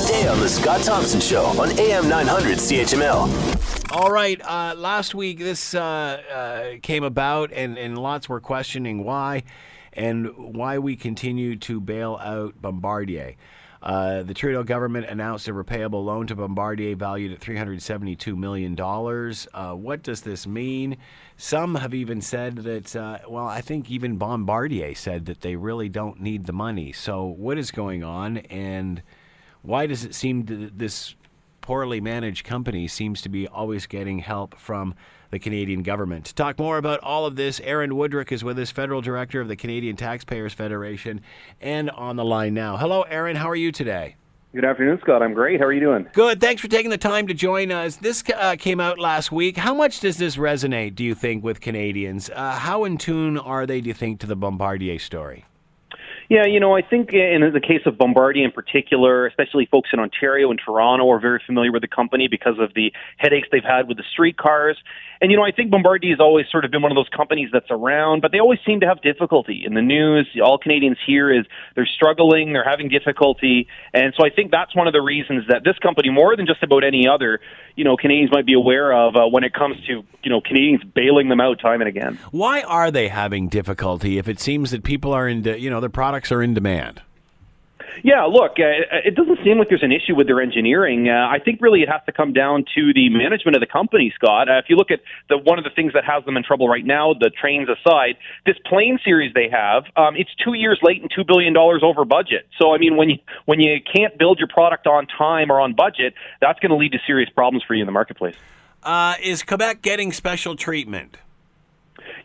today on The Scott Thompson Show on AM 900 CHML. All right. Uh, last week, this uh, uh, came about, and, and lots were questioning why and why we continue to bail out Bombardier. Uh, the Trudeau government announced a repayable loan to Bombardier valued at $372 million. Uh, what does this mean? Some have even said that, uh, well, I think even Bombardier said that they really don't need the money. So, what is going on, and why does it seem that this poorly managed company seems to be always getting help from the Canadian government. To talk more about all of this, Aaron Wudrick is with us, Federal Director of the Canadian Taxpayers Federation, and on the line now. Hello, Aaron. How are you today? Good afternoon, Scott. I'm great. How are you doing? Good. Thanks for taking the time to join us. This uh, came out last week. How much does this resonate, do you think, with Canadians? Uh, how in tune are they, do you think, to the Bombardier story? Yeah, you know, I think in the case of Bombardier in particular, especially folks in Ontario and Toronto are very familiar with the company because of the headaches they've had with the streetcars. And, you know, I think Bombardier has always sort of been one of those companies that's around, but they always seem to have difficulty. In the news, all Canadians hear is they're struggling, they're having difficulty. And so I think that's one of the reasons that this company, more than just about any other, you know, Canadians might be aware of uh, when it comes to, you know, Canadians bailing them out time and again. Why are they having difficulty if it seems that people are in, you know, their products are in demand? Yeah, look, uh, it doesn't seem like there's an issue with their engineering. Uh, I think really it has to come down to the management of the company, Scott. Uh, if you look at the one of the things that has them in trouble right now, the trains aside, this plane series they have, um, it's two years late and two billion dollars over budget. So I mean, when you when you can't build your product on time or on budget, that's going to lead to serious problems for you in the marketplace. Uh, is Quebec getting special treatment?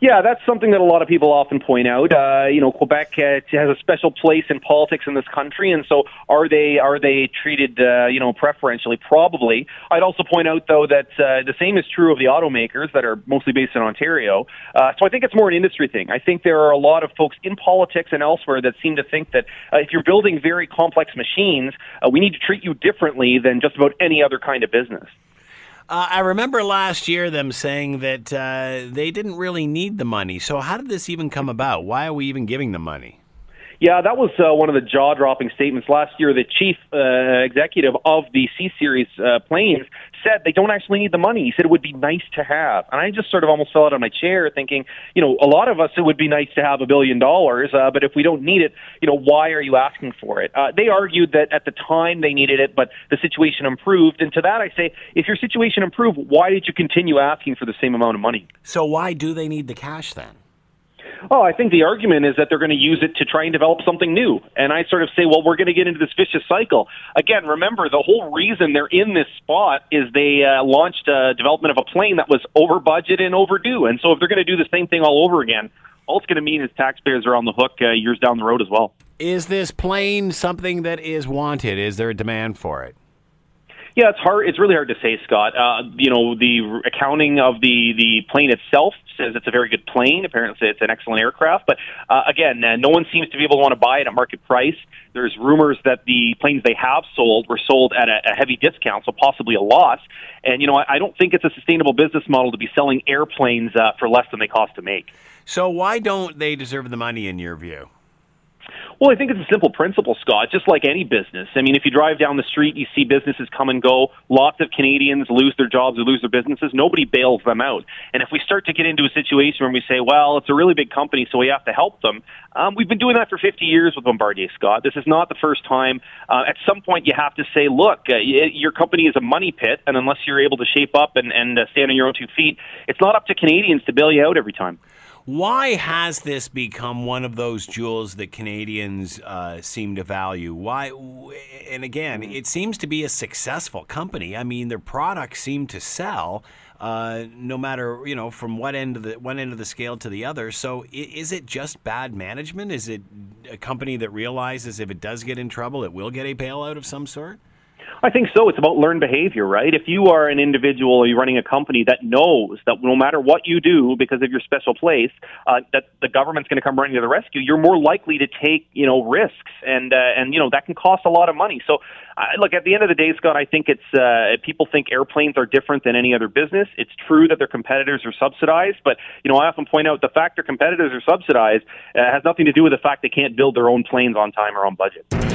Yeah, that's something that a lot of people often point out. Uh, you know, Quebec uh, has a special place in politics in this country, and so are they are they treated uh, you know preferentially? Probably. I'd also point out though that uh, the same is true of the automakers that are mostly based in Ontario. Uh, so I think it's more an industry thing. I think there are a lot of folks in politics and elsewhere that seem to think that uh, if you're building very complex machines, uh, we need to treat you differently than just about any other kind of business. Uh, I remember last year them saying that uh, they didn't really need the money. So, how did this even come about? Why are we even giving them money? Yeah, that was uh, one of the jaw-dropping statements last year. The chief uh, executive of the C Series uh, planes said they don't actually need the money. He said it would be nice to have, and I just sort of almost fell out of my chair, thinking, you know, a lot of us it would be nice to have a billion dollars, uh, but if we don't need it, you know, why are you asking for it? Uh, they argued that at the time they needed it, but the situation improved, and to that I say, if your situation improved, why did you continue asking for the same amount of money? So, why do they need the cash then? Oh, I think the argument is that they're going to use it to try and develop something new. And I sort of say, well, we're going to get into this vicious cycle. Again, remember, the whole reason they're in this spot is they uh, launched a development of a plane that was over budget and overdue. And so if they're going to do the same thing all over again, all it's going to mean is taxpayers are on the hook uh, years down the road as well. Is this plane something that is wanted? Is there a demand for it? Yeah, it's hard. It's really hard to say, Scott. Uh, you know, the accounting of the the plane itself says it's a very good plane. Apparently, it's an excellent aircraft. But uh, again, uh, no one seems to be able to want to buy it at market price. There's rumors that the planes they have sold were sold at a, a heavy discount, so possibly a loss. And you know, I, I don't think it's a sustainable business model to be selling airplanes uh, for less than they cost to make. So, why don't they deserve the money in your view? Well, I think it's a simple principle, Scott, just like any business. I mean, if you drive down the street, you see businesses come and go. Lots of Canadians lose their jobs or lose their businesses. Nobody bails them out. And if we start to get into a situation where we say, well, it's a really big company, so we have to help them, um, we've been doing that for 50 years with Bombardier, Scott. This is not the first time. Uh, at some point, you have to say, look, uh, your company is a money pit, and unless you're able to shape up and, and uh, stand on your own two feet, it's not up to Canadians to bail you out every time. Why has this become one of those jewels that Canadians uh, seem to value? Why? And again, it seems to be a successful company. I mean, their products seem to sell. Uh, no matter you know from what end of the one end of the scale to the other. So is it just bad management? Is it a company that realizes if it does get in trouble, it will get a bailout of some sort? I think so. It's about learned behavior, right? If you are an individual or you're running a company that knows that no matter what you do, because of your special place, uh, that the government's going to come running to the rescue, you're more likely to take, you know, risks, and uh, and you know that can cost a lot of money. So, uh, look, at the end of the day, Scott, I think it's uh, people think airplanes are different than any other business. It's true that their competitors are subsidized, but you know, I often point out the fact their competitors are subsidized uh, has nothing to do with the fact they can't build their own planes on time or on budget.